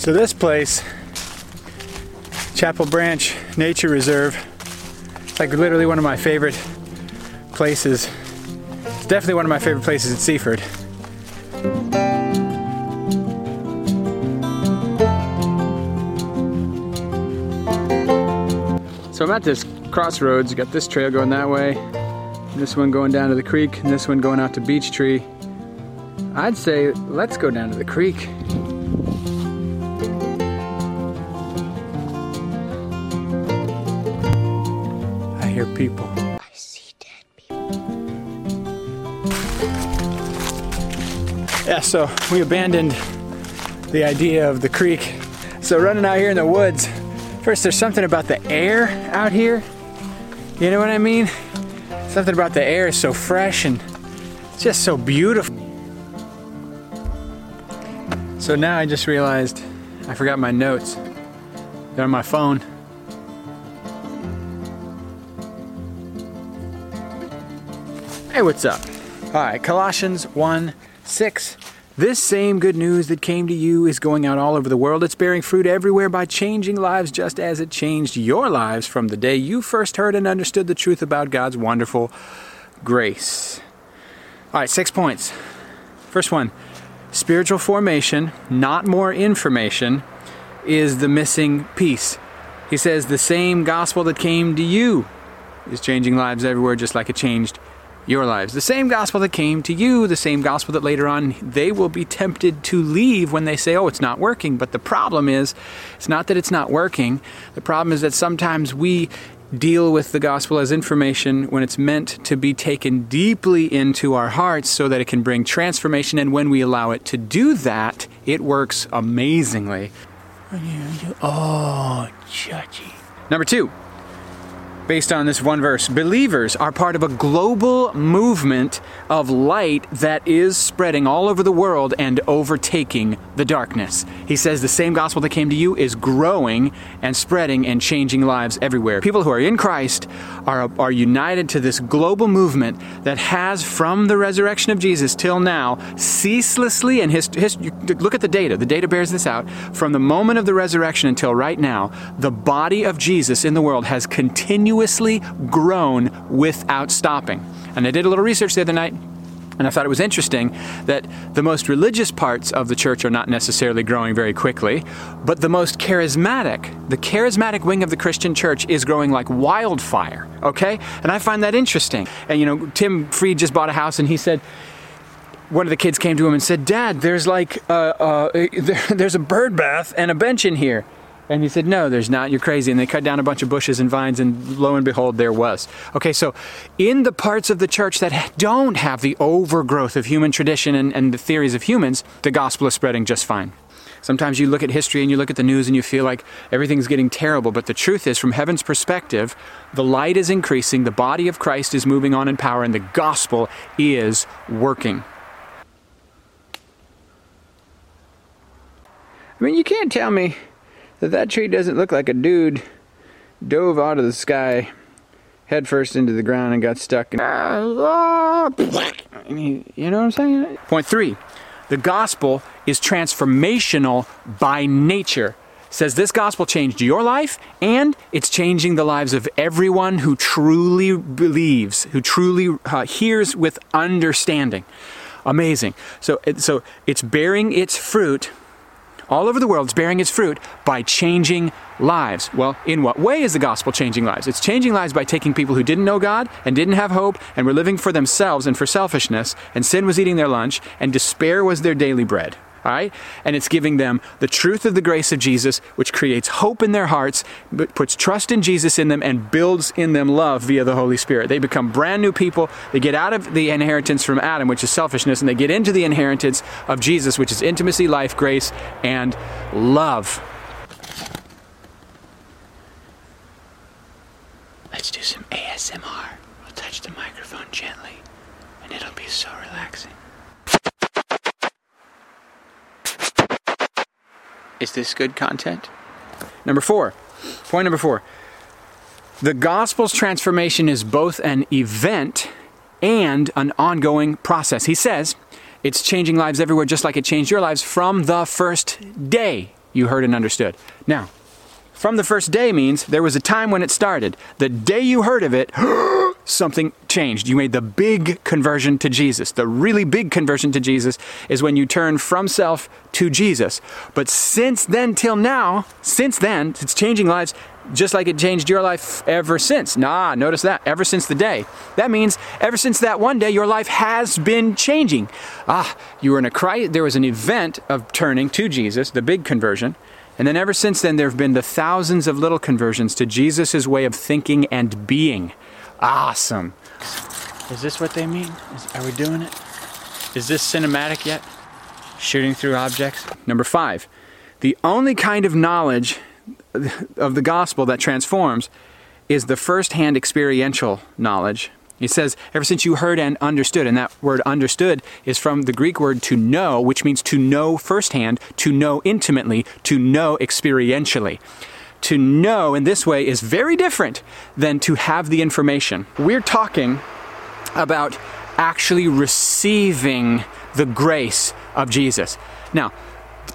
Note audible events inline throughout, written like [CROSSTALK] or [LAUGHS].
So this place, Chapel Branch Nature Reserve, it's like literally one of my favorite places. It's definitely one of my favorite places in Seaford. So I'm at this crossroads. You got this trail going that way, this one going down to the creek, and this one going out to Beech Tree. I'd say let's go down to the creek. Hear people. I see dead people. Yeah, so we abandoned the idea of the creek. So running out here in the woods, first there's something about the air out here. You know what I mean? Something about the air is so fresh and just so beautiful. So now I just realized I forgot my notes. They're on my phone. Hey, what's up? All right, Colossians 1 6. This same good news that came to you is going out all over the world. It's bearing fruit everywhere by changing lives just as it changed your lives from the day you first heard and understood the truth about God's wonderful grace. All right, six points. First one spiritual formation, not more information, is the missing piece. He says the same gospel that came to you is changing lives everywhere just like it changed your lives. The same gospel that came to you, the same gospel that later on they will be tempted to leave when they say, oh, it's not working. But the problem is, it's not that it's not working. The problem is that sometimes we deal with the gospel as information when it's meant to be taken deeply into our hearts so that it can bring transformation. And when we allow it to do that, it works amazingly. Oh, judgy. Number two, based on this one verse. Believers are part of a global movement of light that is spreading all over the world and overtaking the darkness. He says the same gospel that came to you is growing and spreading and changing lives everywhere. People who are in Christ are, are united to this global movement that has, from the resurrection of Jesus till now, ceaselessly, and his, his, look at the data, the data bears this out, from the moment of the resurrection until right now, the body of Jesus in the world has continuously grown without stopping. And I did a little research the other night. And I thought it was interesting that the most religious parts of the church are not necessarily growing very quickly, but the most charismatic, the charismatic wing of the Christian church is growing like wildfire, okay? And I find that interesting. And you know, Tim Freed just bought a house and he said, one of the kids came to him and said, Dad, there's like, uh, uh, [LAUGHS] there, there's a bird bath and a bench in here. And he said, No, there's not. You're crazy. And they cut down a bunch of bushes and vines, and lo and behold, there was. Okay, so in the parts of the church that don't have the overgrowth of human tradition and, and the theories of humans, the gospel is spreading just fine. Sometimes you look at history and you look at the news and you feel like everything's getting terrible, but the truth is, from heaven's perspective, the light is increasing, the body of Christ is moving on in power, and the gospel is working. I mean, you can't tell me that that tree doesn't look like a dude dove out of the sky headfirst into the ground and got stuck. And, you know what I'm saying? Point three the gospel is transformational by nature. Says this gospel changed your life and it's changing the lives of everyone who truly believes, who truly uh, hears with understanding. Amazing. So, so it's bearing its fruit all over the world is bearing its fruit by changing lives. Well, in what way is the gospel changing lives? It's changing lives by taking people who didn't know God and didn't have hope and were living for themselves and for selfishness, and sin was eating their lunch, and despair was their daily bread. All right? And it's giving them the truth of the grace of Jesus, which creates hope in their hearts, puts trust in Jesus in them, and builds in them love via the Holy Spirit. They become brand new people. They get out of the inheritance from Adam, which is selfishness, and they get into the inheritance of Jesus, which is intimacy, life, grace, and love. Let's do some ASMR. I'll touch the microphone gently, and it'll be so relaxing. Is this good content? Number four, point number four. The gospel's transformation is both an event and an ongoing process. He says it's changing lives everywhere, just like it changed your lives from the first day. you heard and understood. Now, from the first day means there was a time when it started. The day you heard of it, [GASPS] something changed. You made the big conversion to Jesus. The really big conversion to Jesus is when you turn from self to Jesus. But since then till now, since then, it's changing lives just like it changed your life ever since. Nah, notice that. Ever since the day. That means ever since that one day, your life has been changing. Ah, you were in a crisis. There was an event of turning to Jesus, the big conversion. And then ever since then, there have been the thousands of little conversions to Jesus' way of thinking and being. Awesome. Is this what they mean? Is, are we doing it? Is this cinematic yet? Shooting through objects? Number five, the only kind of knowledge of the gospel that transforms is the first hand experiential knowledge it says, ever since you heard and understood, and that word understood is from the Greek word to know, which means to know firsthand, to know intimately, to know experientially. To know in this way is very different than to have the information. We're talking about actually receiving the grace of Jesus. Now,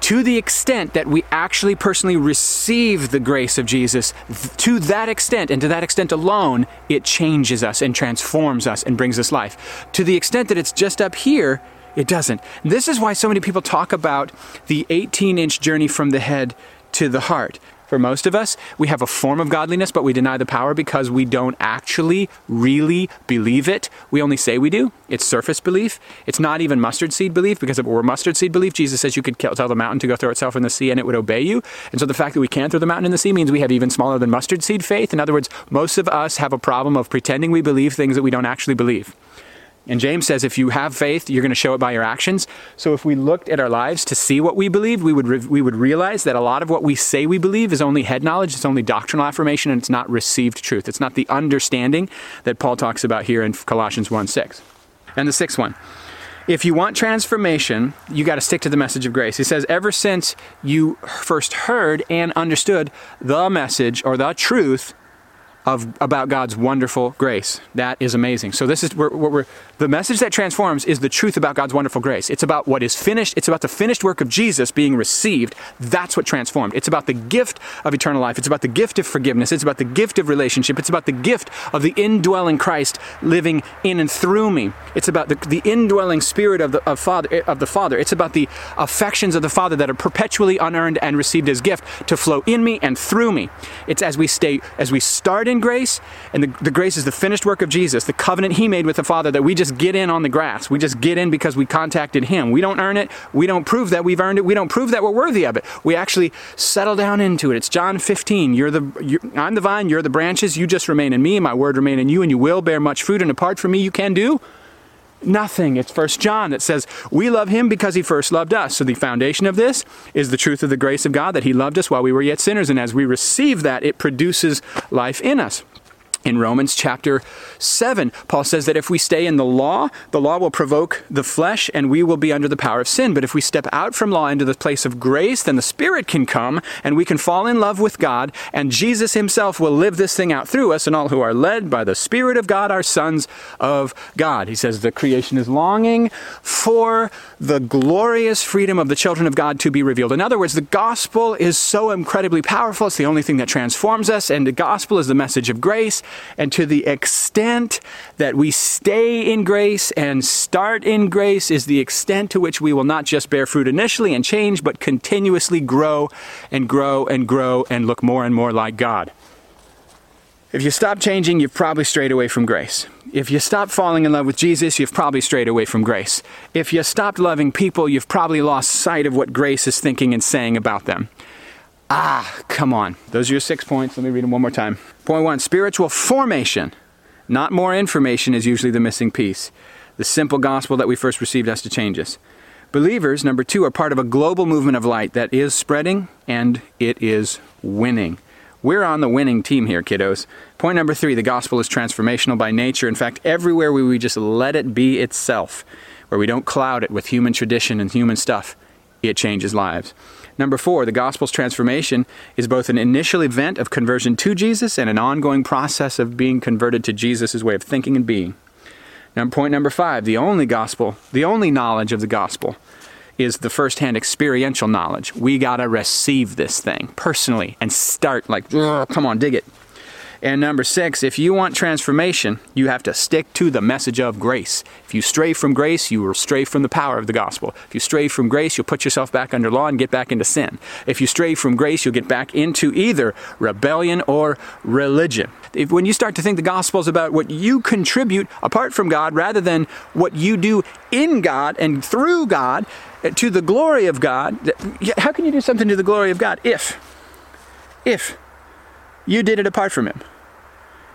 to the extent that we actually personally receive the grace of Jesus, to that extent and to that extent alone, it changes us and transforms us and brings us life. To the extent that it's just up here, it doesn't. This is why so many people talk about the 18 inch journey from the head to the heart. For most of us, we have a form of godliness, but we deny the power because we don't actually really believe it. We only say we do. It's surface belief. It's not even mustard seed belief because if it were mustard seed belief, Jesus says you could tell the mountain to go throw itself in the sea and it would obey you. And so the fact that we can't throw the mountain in the sea means we have even smaller than mustard seed faith. In other words, most of us have a problem of pretending we believe things that we don't actually believe. And James says if you have faith, you're going to show it by your actions. So if we looked at our lives to see what we believe, we would, re- we would realize that a lot of what we say we believe is only head knowledge, it's only doctrinal affirmation, and it's not received truth. It's not the understanding that Paul talks about here in Colossians 1 6. And the sixth one. If you want transformation, you got to stick to the message of grace. He says, ever since you first heard and understood the message or the truth of about God's wonderful grace. That is amazing. So this is what we're, the message that transforms is the truth about God's wonderful grace. It's about what is finished. It's about the finished work of Jesus being received. That's what transformed. It's about the gift of eternal life. It's about the gift of forgiveness. It's about the gift of relationship. It's about the gift of the indwelling Christ living in and through me. It's about the, the indwelling spirit of the of Father eh, of the Father. It's about the affections of the Father that are perpetually unearned and received as gift to flow in me and through me. It's as we stay as we start in grace, and the, the grace is the finished work of Jesus, the covenant he made with the Father that we just get in on the grass. We just get in because we contacted him. We don't earn it. We don't prove that we've earned it. We don't prove that we're worthy of it. We actually settle down into it. It's John 15. You're the, you're, I'm the vine, you're the branches. You just remain in me, and my word remain in you, and you will bear much fruit. And apart from me, you can do nothing. It's First John that says, We love him because he first loved us. So the foundation of this is the truth of the grace of God that he loved us while we were yet sinners. And as we receive that, it produces life in us. In Romans chapter 7, Paul says that if we stay in the law, the law will provoke the flesh and we will be under the power of sin. But if we step out from law into the place of grace, then the Spirit can come and we can fall in love with God, and Jesus Himself will live this thing out through us, and all who are led by the Spirit of God are sons of God. He says the creation is longing for the glorious freedom of the children of God to be revealed. In other words, the gospel is so incredibly powerful, it's the only thing that transforms us, and the gospel is the message of grace. And to the extent that we stay in grace and start in grace is the extent to which we will not just bear fruit initially and change, but continuously grow and grow and grow and look more and more like God. If you stop changing, you've probably strayed away from grace. If you stop falling in love with Jesus, you've probably strayed away from grace. If you stopped loving people, you've probably lost sight of what grace is thinking and saying about them. Ah, come on. Those are your six points. Let me read them one more time. Point one spiritual formation, not more information, is usually the missing piece. The simple gospel that we first received has to change us. Believers, number two, are part of a global movement of light that is spreading and it is winning. We're on the winning team here, kiddos. Point number three the gospel is transformational by nature. In fact, everywhere where we just let it be itself, where we don't cloud it with human tradition and human stuff, it changes lives. Number four, the gospel's transformation is both an initial event of conversion to Jesus and an ongoing process of being converted to Jesus' way of thinking and being. Now, point number five, the only gospel, the only knowledge of the gospel is the firsthand experiential knowledge. We got to receive this thing personally and start like, come on, dig it. And number six, if you want transformation, you have to stick to the message of grace. If you stray from grace, you will stray from the power of the gospel. If you stray from grace, you'll put yourself back under law and get back into sin. If you stray from grace, you'll get back into either rebellion or religion. If, when you start to think the gospel is about what you contribute apart from God rather than what you do in God and through God uh, to the glory of God, how can you do something to the glory of God if, if you did it apart from Him?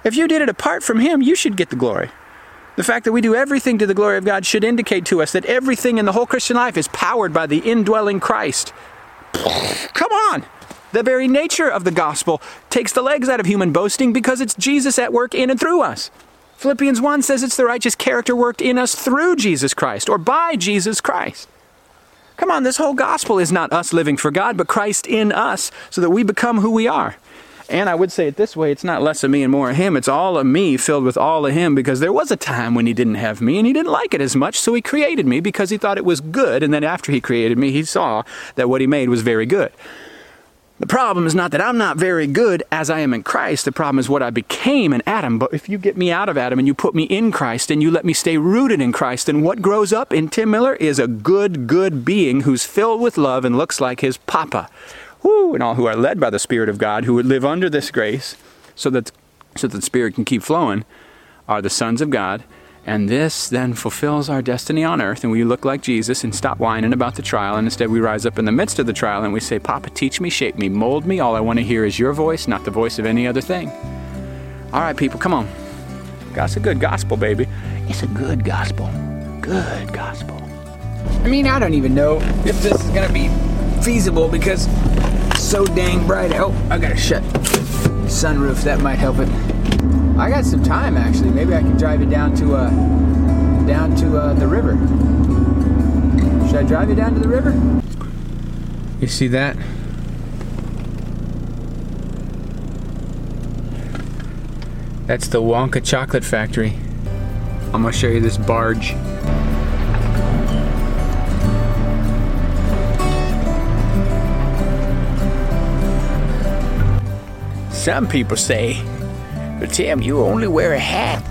If you did it apart from Him, you should get the glory. The fact that we do everything to the glory of God should indicate to us that everything in the whole Christian life is powered by the indwelling Christ. Come on! The very nature of the gospel takes the legs out of human boasting because it's Jesus at work in and through us. Philippians 1 says it's the righteous character worked in us through Jesus Christ or by Jesus Christ. Come on, this whole gospel is not us living for God, but Christ in us so that we become who we are. And I would say it this way it's not less of me and more of him. It's all of me filled with all of him because there was a time when he didn't have me and he didn't like it as much, so he created me because he thought it was good. And then after he created me, he saw that what he made was very good. The problem is not that I'm not very good as I am in Christ. The problem is what I became in Adam. But if you get me out of Adam and you put me in Christ and you let me stay rooted in Christ, then what grows up in Tim Miller is a good, good being who's filled with love and looks like his papa whoo, and all who are led by the Spirit of God, who would live under this grace, so that so that the Spirit can keep flowing, are the sons of God. And this then fulfills our destiny on earth, and we look like Jesus and stop whining about the trial, and instead we rise up in the midst of the trial and we say, Papa, teach me, shape me, mold me. All I want to hear is your voice, not the voice of any other thing. All right, people, come on. God's a good gospel, baby. It's a good gospel. Good gospel. I mean, I don't even know if this is going to be feasible because so dang bright. Oh, I gotta shut sunroof. That might help it. I got some time actually. Maybe I can drive it down to uh, down to uh, the river. Should I drive you down to the river? You see that? That's the Wonka Chocolate Factory. I'm gonna show you this barge. Some people say, but Tim, you only wear a hat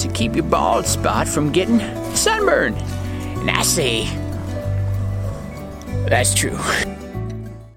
to keep your bald spot from getting sunburned. And I say, that's true. [LAUGHS]